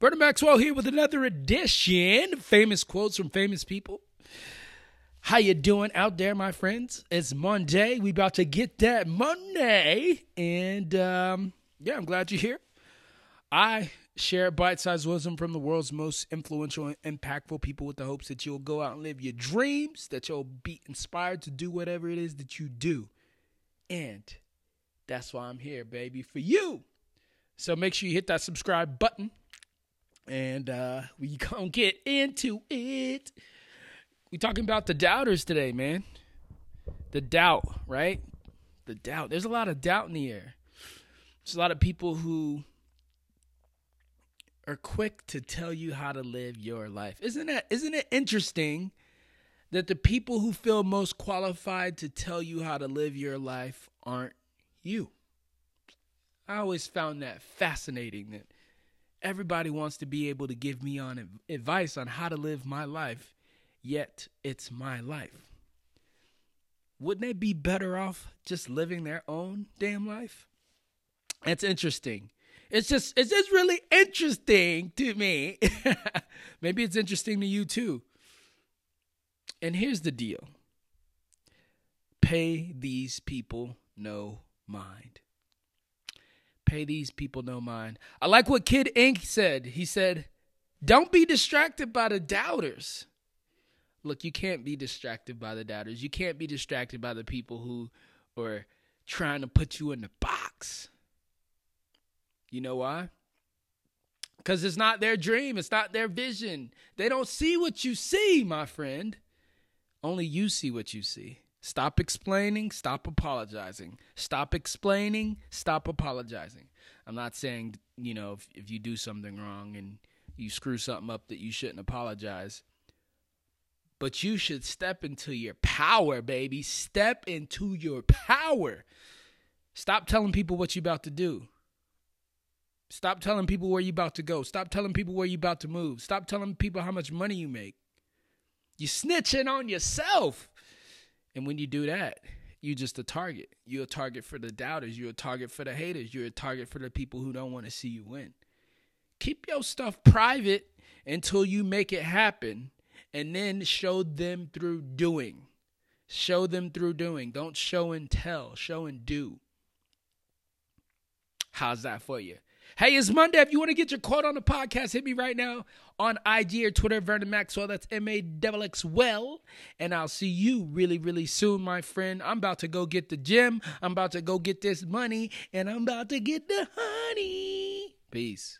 Vernon Maxwell here with another edition. Famous quotes from famous people. How you doing out there, my friends? It's Monday. We about to get that Monday, and um, yeah, I'm glad you're here. I share bite-sized wisdom from the world's most influential and impactful people with the hopes that you'll go out and live your dreams, that you'll be inspired to do whatever it is that you do, and that's why I'm here, baby, for you. So make sure you hit that subscribe button and uh, we gonna get into it. We talking about the doubters today, man. The doubt, right? The doubt. There's a lot of doubt in the air. There's a lot of people who are quick to tell you how to live your life. Isn't that isn't it interesting that the people who feel most qualified to tell you how to live your life aren't you? I always found that fascinating that everybody wants to be able to give me on advice on how to live my life, yet it's my life. Wouldn't they be better off just living their own damn life? It's interesting. It's just it's just really interesting to me. Maybe it's interesting to you too. And here's the deal. Pay these people no mind pay these people no mind. I like what Kid Ink said. He said, Don't be distracted by the doubters. Look, you can't be distracted by the doubters. You can't be distracted by the people who are trying to put you in the box. You know why? Because it's not their dream, it's not their vision. They don't see what you see, my friend. Only you see what you see. Stop explaining, stop apologizing. Stop explaining, stop apologizing. I'm not saying, you know, if, if you do something wrong and you screw something up that you shouldn't apologize. But you should step into your power, baby. Step into your power. Stop telling people what you're about to do. Stop telling people where you're about to go. Stop telling people where you're about to move. Stop telling people how much money you make. You're snitching on yourself. And when you do that, you're just a target. You're a target for the doubters. You're a target for the haters. You're a target for the people who don't want to see you win. Keep your stuff private until you make it happen and then show them through doing. Show them through doing. Don't show and tell, show and do. How's that for you? Hey, it's Monday. If you want to get your quote on the podcast, hit me right now on IG or Twitter, Vernon Maxwell. That's M A X Well. And I'll see you really, really soon, my friend. I'm about to go get the gym. I'm about to go get this money. And I'm about to get the honey. Peace.